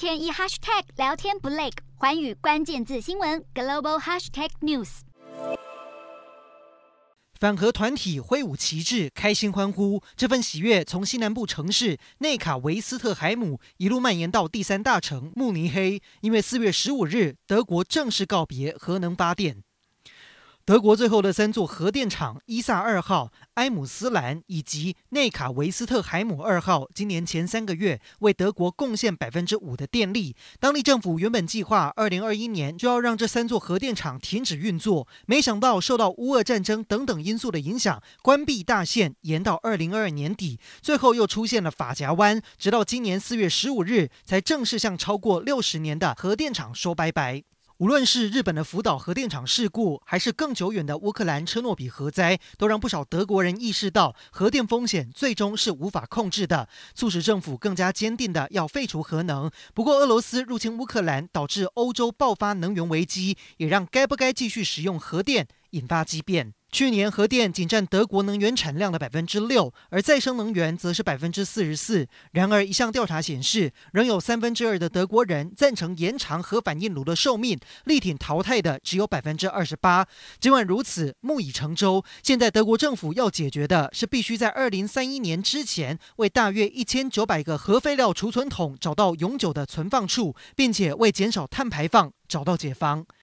天一 hashtag 聊天不累，环宇关键字新闻 global hashtag news。反核团体挥舞旗帜，开心欢呼。这份喜悦从西南部城市内卡维斯特海姆一路蔓延到第三大城慕尼黑，因为四月十五日，德国正式告别核能发电。德国最后的三座核电厂伊萨二号、埃姆斯兰以及内卡维斯特海姆二号，今年前三个月为德国贡献百分之五的电力。当地政府原本计划二零二一年就要让这三座核电厂停止运作，没想到受到乌俄战争等等因素的影响，关闭大限延到二零二二年底。最后又出现了法夹弯，直到今年四月十五日才正式向超过六十年的核电厂说拜拜。无论是日本的福岛核电厂事故，还是更久远的乌克兰车诺比核灾，都让不少德国人意识到核电风险最终是无法控制的，促使政府更加坚定地要废除核能。不过，俄罗斯入侵乌克兰，导致欧洲爆发能源危机，也让该不该继续使用核电引发激变。去年核电仅占德国能源产量的百分之六，而再生能源则是百分之四十四。然而，一项调查显示，仍有三分之二的德国人赞成延长核反应炉的寿命，力挺淘汰的只有百分之二十八。尽管如此，木已成舟。现在德国政府要解决的是，必须在二零三一年之前，为大约一千九百个核废料储存桶找到永久的存放处，并且为减少碳排放找到解方。